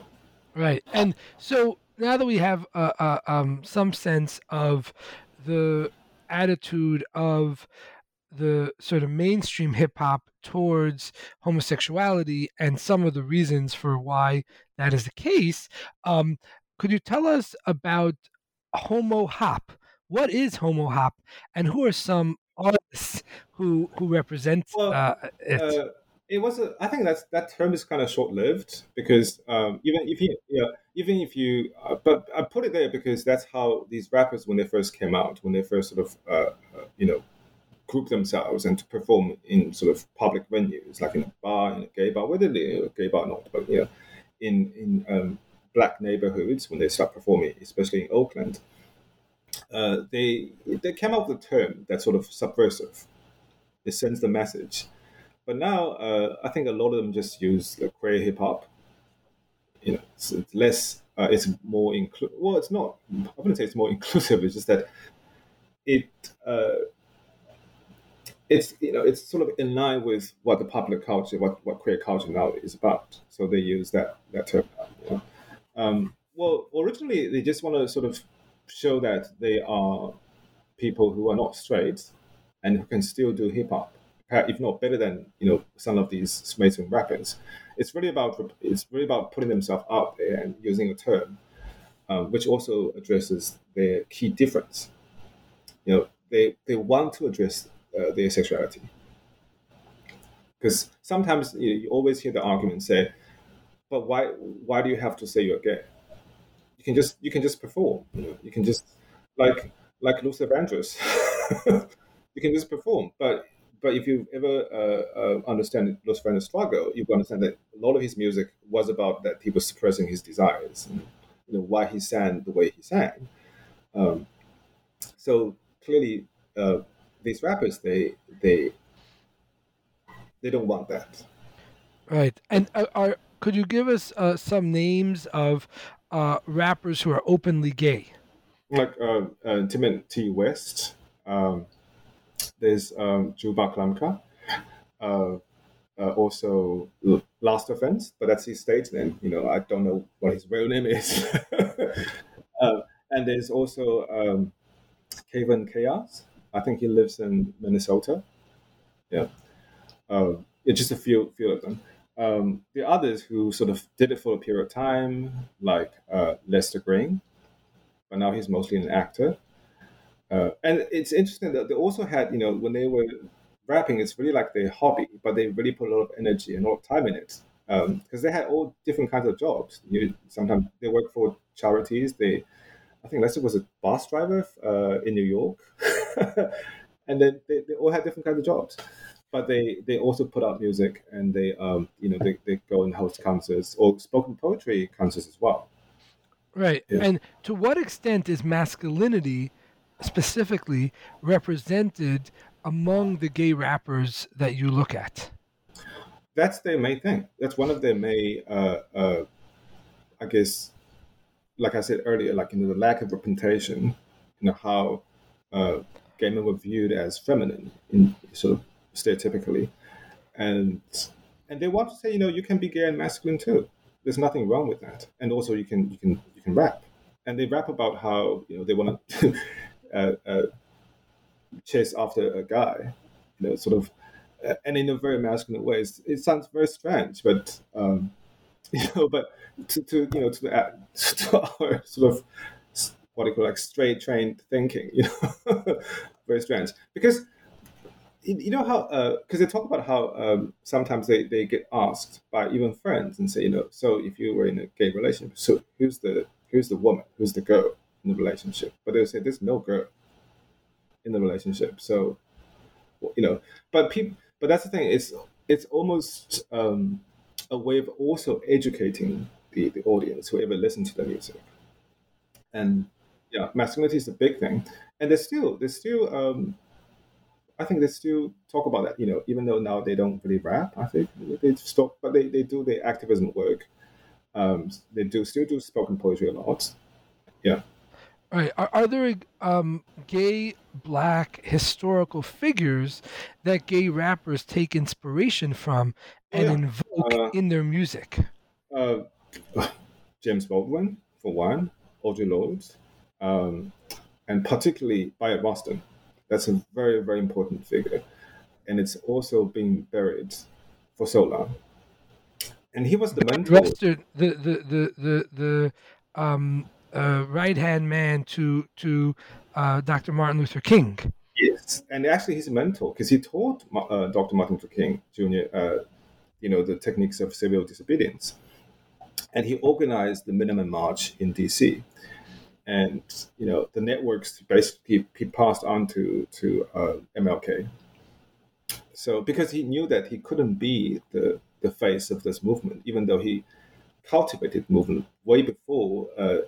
Right, and so now that we have uh, uh, um, some sense of the attitude of the sort of mainstream hip hop towards homosexuality and some of the reasons for why that is the case. Um, could you tell us about Homo Hop? What is Homo Hop, and who are some artists who who represent well, uh, it? Uh, it was a, I think that's that term is kind of short lived because um, even if you yeah, even if you uh, but I put it there because that's how these rappers when they first came out when they first sort of uh, uh, you know group themselves and to perform in sort of public venues like in a bar in a gay bar whether they a gay bar or not but know in in um, black neighborhoods when they start performing especially in Oakland uh, they they came up with a term that's sort of subversive it sends the message but now, uh, I think a lot of them just use like queer hip hop. You know, it's, it's less. Uh, it's more inclusive. Well, it's not. I wouldn't say it's more inclusive. It's just that it. It's you know it's sort of in line with what the popular culture, what, what queer culture now is about. So they use that that term. You know? um, well, originally they just want to sort of show that they are people who are not straight and who can still do hip hop if not better than you know some of these mainstream rappers. It's really about it's really about putting themselves out there and using a term, um, which also addresses their key difference. You know, they they want to address uh, their sexuality because sometimes you, know, you always hear the argument say, "But why why do you have to say you're gay? You can just you can just perform. You know, you can just like like Luther Vandross." you can just perform, but but if you ever uh, uh, understand Los Fernandez struggle, you understand that a lot of his music was about that he was suppressing his desires, and, you know why he sang the way he sang. Um, so clearly, uh, these rappers they they they don't want that. Right, and uh, are could you give us uh, some names of uh, rappers who are openly gay? Like uh, Timothy West. Um, there's um, Juba Kalamka, uh, uh, also Last Offense, but that's his stage name. You know, I don't know what his real name is. uh, and there's also um, Kevin Chaos. I think he lives in Minnesota. Yeah, uh, it's just a few few of them. Um, the others who sort of did it for a period of time, like uh, Lester Green, but now he's mostly an actor. Uh, and it's interesting that they also had, you know, when they were rapping, it's really like their hobby, but they really put a lot of energy and a lot of time in it because um, they had all different kinds of jobs. You, sometimes they work for charities. They, I think Lester was a bus driver uh, in New York, and then they, they all had different kinds of jobs. But they, they also put out music and they um, you know they, they go and host concerts or spoken poetry concerts as well. Right. Yeah. And to what extent is masculinity specifically represented among the gay rappers that you look at? That's their main thing. That's one of their main, uh, uh, I guess, like I said earlier, like you know, the lack of representation, you know, how uh, gay men were viewed as feminine, in sort of stereotypically, and and they want to say, you know, you can be gay and masculine too. There's nothing wrong with that, and also you can you can you can rap, and they rap about how you know they want to uh, uh, chase after a guy, you know, sort of, uh, and in a very masculine way. It's, it sounds very strange, but um, you know, but to, to you know to, the, to our sort of what do you call like straight trained thinking, you know, very strange because you know how because uh, they talk about how um, sometimes they, they get asked by even friends and say you know so if you were in a gay relationship so who's the who's the woman who's the girl in the relationship. But they'll say there's no girl in the relationship. So, you know, but people, but that's the thing. It's it's almost um, a way of also educating the, the audience, whoever listens to the music. And yeah, masculinity is a big thing. And there's still there's still um, I think they still talk about that. You know, even though now they don't really rap, I think they stop, but they, they do their activism work. Um, they do still do spoken poetry a lot. Yeah. All right. Are, are there um, gay black historical figures that gay rappers take inspiration from and yeah. invoke uh, in their music? Uh, James Baldwin, for one, Audre Lorde, um, and particularly Bayard Rustin. That's a very, very important figure. And it's also been buried for so long. And he was the mentor. The, the, the, the, the um, uh, right hand man to to uh, Dr. Martin Luther King. Yes, and actually he's a mentor because he taught uh, Dr. Martin Luther King Jr. Uh, you know, the techniques of civil disobedience. And he organized the minimum march in DC. And, you know, the networks basically he passed on to, to uh, MLK. So because he knew that he couldn't be the, the face of this movement, even though he cultivated movement way before uh,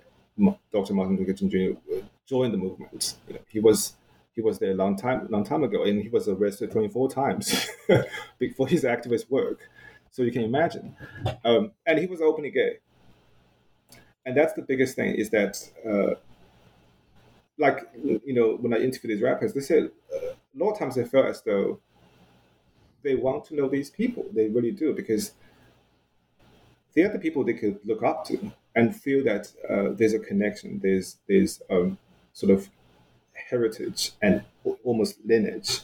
Dr. Martin Luther King Jr. joined the movement. You know, he was he was there a long time long time ago, and he was arrested 24 times before his activist work. So you can imagine, um, and he was openly gay, and that's the biggest thing is that. Uh, like you know, when I interview these rappers, they said uh, a lot of times they felt as though they want to know these people. They really do because they are the people they could look up to and feel that uh, there's a connection. There's there's um, sort of heritage and almost lineage,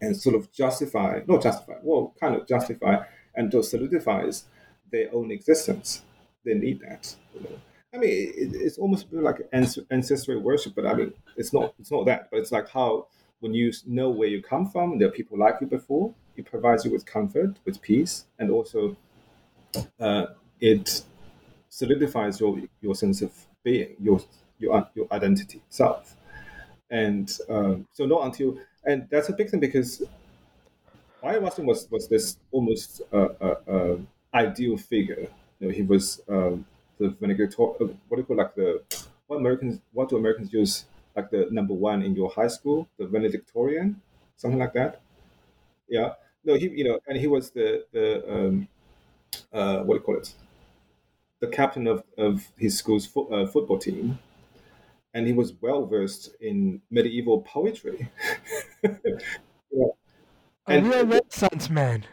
and sort of justify not justify well kind of justify and just solidifies their own existence. They need that. You know? I mean, it, it's almost like ancestral worship, but I mean, it's not. It's not that. But it's like how when you know where you come from, there are people like you before. It provides you with comfort, with peace, and also uh, it solidifies your your sense of being, your your your identity self. And um, so not until and that's a big thing because Rustin was was this almost uh, uh, uh, ideal figure. You know, he was um, the valedictorian. Uh, what do you call like the what Americans? What do Americans use? Like the number one in your high school, the valedictorian, something like that. Yeah. No, he you know, and he was the the um, uh, what do you call it? The captain of, of his school's fo- uh, football team, and he was well versed in medieval poetry. yeah. A real Renaissance man.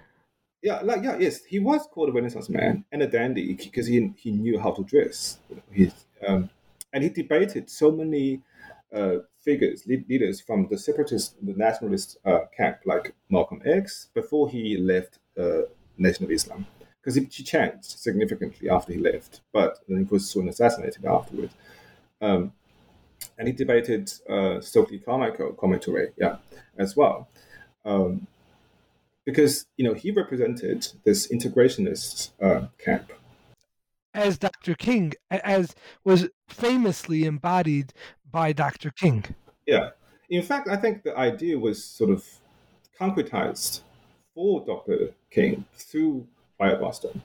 Yeah, like yeah, yes, he was called a Renaissance man and a dandy because he he knew how to dress. He, um, and he debated so many uh, figures, leaders from the separatist, the nationalist uh, camp, like Malcolm X, before he left uh, Nation of Islam because he, changed significantly after he left, but then he was soon assassinated afterwards. Um, and he debated uh, Stokely Carmichael Kwame Ture, yeah, as well, um, because you know he represented this integrationist uh, camp. As Dr. King, as was famously embodied by Dr. King. Yeah, in fact, I think the idea was sort of concretized for Dr. King through Bayard Rustin.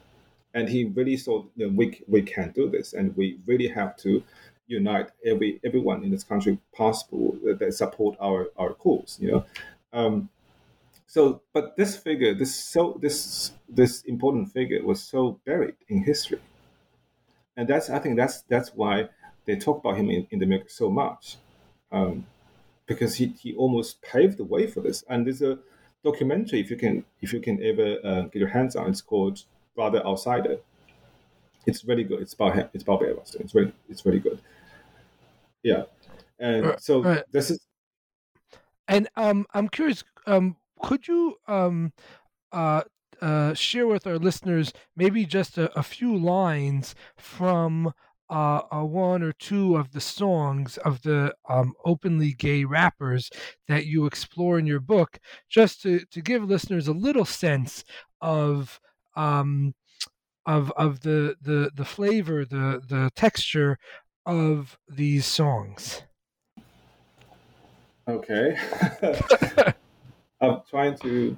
And he really saw you know, we, we can do this, and we really have to unite every everyone in this country possible that, that support our our cause. You know, um, so but this figure, this so this this important figure was so buried in history, and that's I think that's that's why they talk about him in, in the book so much, um, because he he almost paved the way for this. And there's a documentary if you can if you can ever uh, get your hands on. It's called Brother Outsider. It's really good. It's about him. it's about Bear It's really it's really good. Yeah, and so right. this is. And um, I'm curious. Um, could you um, uh, uh, share with our listeners maybe just a, a few lines from uh, uh, one or two of the songs of the um, openly gay rappers that you explore in your book, just to, to give listeners a little sense of um, of of the, the the flavor, the the texture of these songs. Okay, I'm trying to.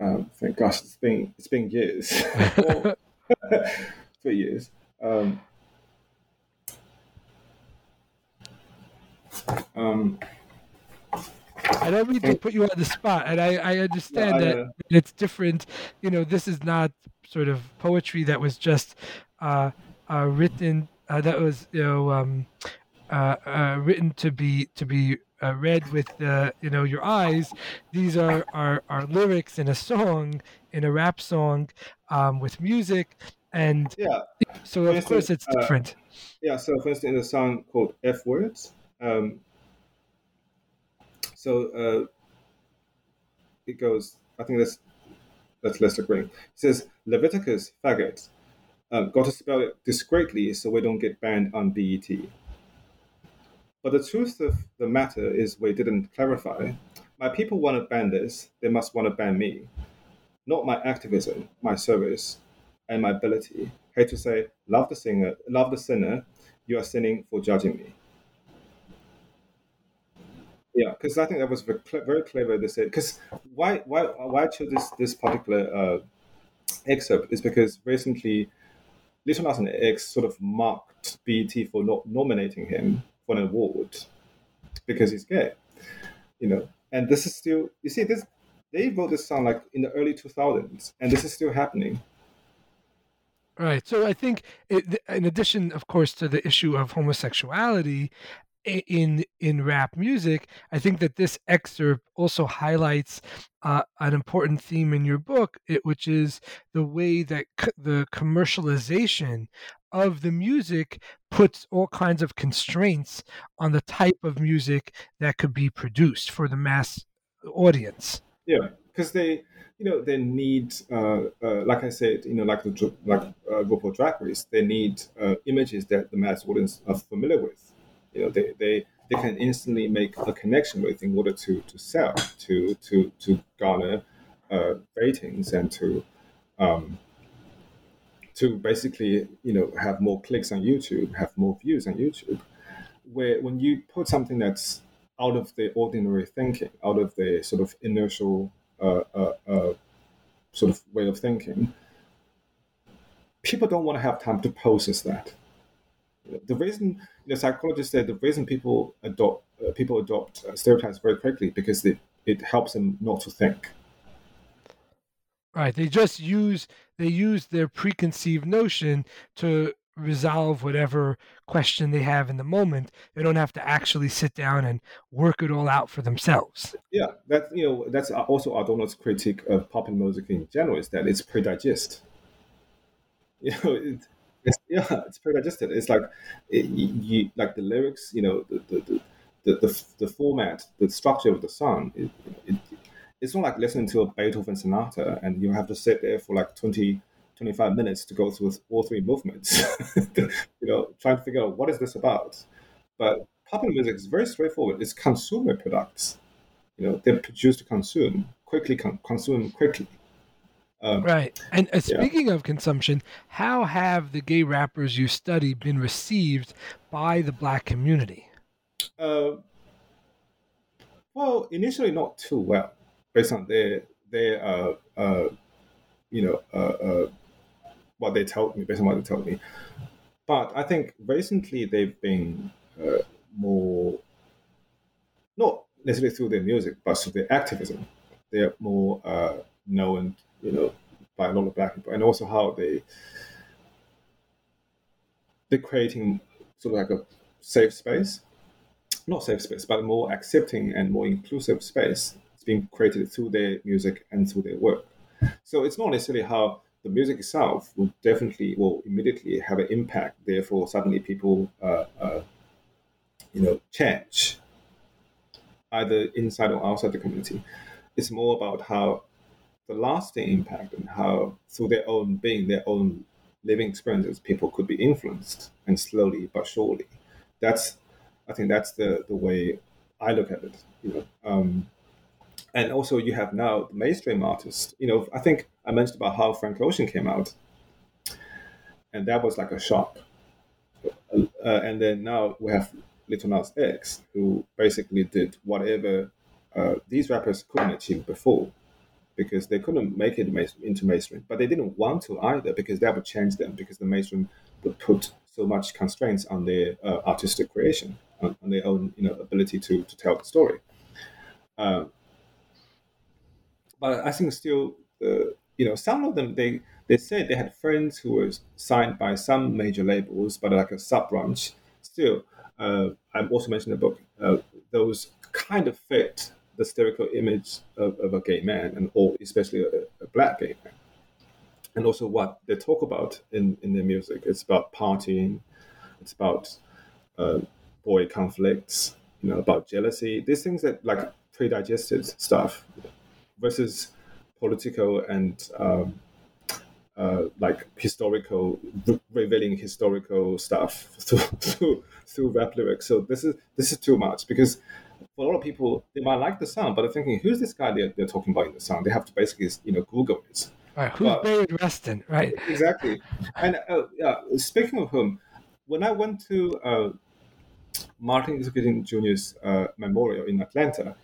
Um, thank gosh, it's been it's been years, three years. Um, Um, I don't mean to put you on the spot, and I, I understand that uh, it's different. You know, this is not sort of poetry that was just uh, uh, written. Uh, that was you know um, uh, uh, written to be to be read with you know your eyes. These are, are are lyrics in a song, in a rap song, um, with music, and yeah. So of instance, course it's different. yeah. So for instance, in a song called F words. Um, so uh, it goes. I think that's that's Lester Green. It says Leviticus faggot. Um, got to spell it discreetly so we don't get banned on BET. But the truth of the matter is we didn't clarify. My people want to ban this, they must want to ban me. not my activism, my service, and my ability. Hate to say, love the singer, love the sinner. You are sinning for judging me. Yeah, because I think that was very, clever to say. Because why why why I chose this this particular uh, excerpt is because recently, Lil Nas X sort of marked BET for not nominating him for an award because he's gay. You know, and this is still you see this they wrote this song like in the early 2000s and this is still happening Right. So I think, it, in addition, of course, to the issue of homosexuality in in rap music, I think that this excerpt also highlights uh, an important theme in your book, it, which is the way that c- the commercialization of the music puts all kinds of constraints on the type of music that could be produced for the mass audience. Yeah, because they, you know, they need, uh, uh, like I said, you know, like the like uh, Drag Race, they need uh, images that the mass audience are familiar with. You know, they they they can instantly make a connection with in order to to sell, to to to garner uh, ratings and to um, to basically you know have more clicks on YouTube, have more views on YouTube. Where when you put something that's out of the ordinary thinking, out of the sort of inertial uh, uh, uh, sort of way of thinking, people don't want to have time to process that. The reason the psychologists say the reason people adopt uh, people adopt uh, stereotypes very quickly because it, it helps them not to think. Right. They just use they use their preconceived notion to resolve whatever question they have in the moment. They don't have to actually sit down and work it all out for themselves. Yeah, that's you know that's also Adorno's critique of pop music in general is that it's pre-digest. You know, it, it's yeah, it's pre-digested. It's like it, you, like the lyrics, you know, the the, the the, the, format, the structure of the song. It, it, it's not like listening to a Beethoven sonata and you have to sit there for like 20 25 minutes to go through all three movements, you know, trying to figure out what is this about. But popular music is very straightforward. It's consumer products. You know, they're produced to consume quickly, con- consume quickly. Um, right. And uh, speaking yeah. of consumption, how have the gay rappers you study been received by the black community? Uh, well, initially not too well, based on their their uh, uh, you know uh, uh, what they told me, based on what they told me. But I think recently they've been uh, more, not necessarily through their music, but through their activism. They're more uh, known, you know, by a lot of black people, and also how they they're creating sort of like a safe space, not safe space, but a more accepting and more inclusive space. It's being created through their music and through their work. So it's not necessarily how the music itself will definitely will immediately have an impact. Therefore, suddenly people, uh, uh, you know, change either inside or outside the community. It's more about how the lasting impact and how through their own being, their own living experiences, people could be influenced and slowly but surely. That's, I think, that's the the way I look at it. You know. Um, and also you have now the mainstream artists. You know, I think I mentioned about how Frank Ocean came out, and that was like a shock. Uh, and then now we have Lil Nas X, who basically did whatever uh, these rappers couldn't achieve before, because they couldn't make it into mainstream, but they didn't want to either, because that would change them, because the mainstream would put so much constraints on their uh, artistic creation, on, on, their own you know ability to to tell the story. Uh, but I think still, uh, you know, some of them they they said they had friends who were signed by some major labels, but like a sub branch. Still, uh, I also mentioned in the book uh, those kind of fit the stereotypical image of, of, a gay man, and or especially a, a, black gay man. And also what they talk about in, in their music. It's about partying, it's about uh, boy conflicts, you know, about jealousy. These things that like pre-digested stuff versus political and um, uh, like historical, revealing historical stuff through, through, through rap lyrics. So this is this is too much because for a lot of people, they might like the song, but they're thinking, who's this guy they're, they're talking about in the song? They have to basically, you know, Google it. Right. Who's but, Bayard Rustin? Right. Exactly. and uh, yeah, speaking of whom, when I went to uh, Martin Luther King Jr.'s uh, memorial in Atlanta,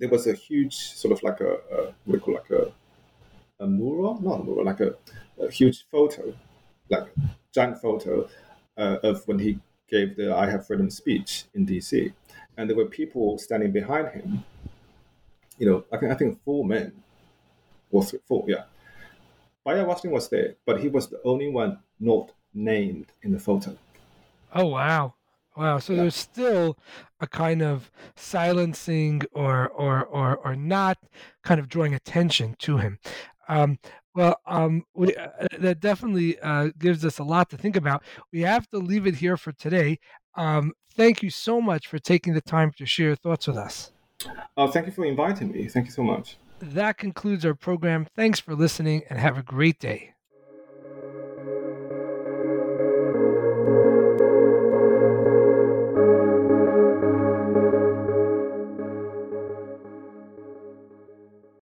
there was a huge sort of like a, a what do you call like a a mural, not a mural, like a, a huge photo, like giant photo uh, of when he gave the "I Have Freedom" speech in D.C. And there were people standing behind him. You know, I think I think four men, or three, four, yeah. Bayard Rustin was there, but he was the only one not named in the photo. Oh wow! Wow. So yeah. there's still a kind of silencing or or or or not kind of drawing attention to him. Um, well, um, we, uh, that definitely uh, gives us a lot to think about. We have to leave it here for today. Um, thank you so much for taking the time to share your thoughts with us. Oh, thank you for inviting me. Thank you so much. That concludes our program. Thanks for listening and have a great day.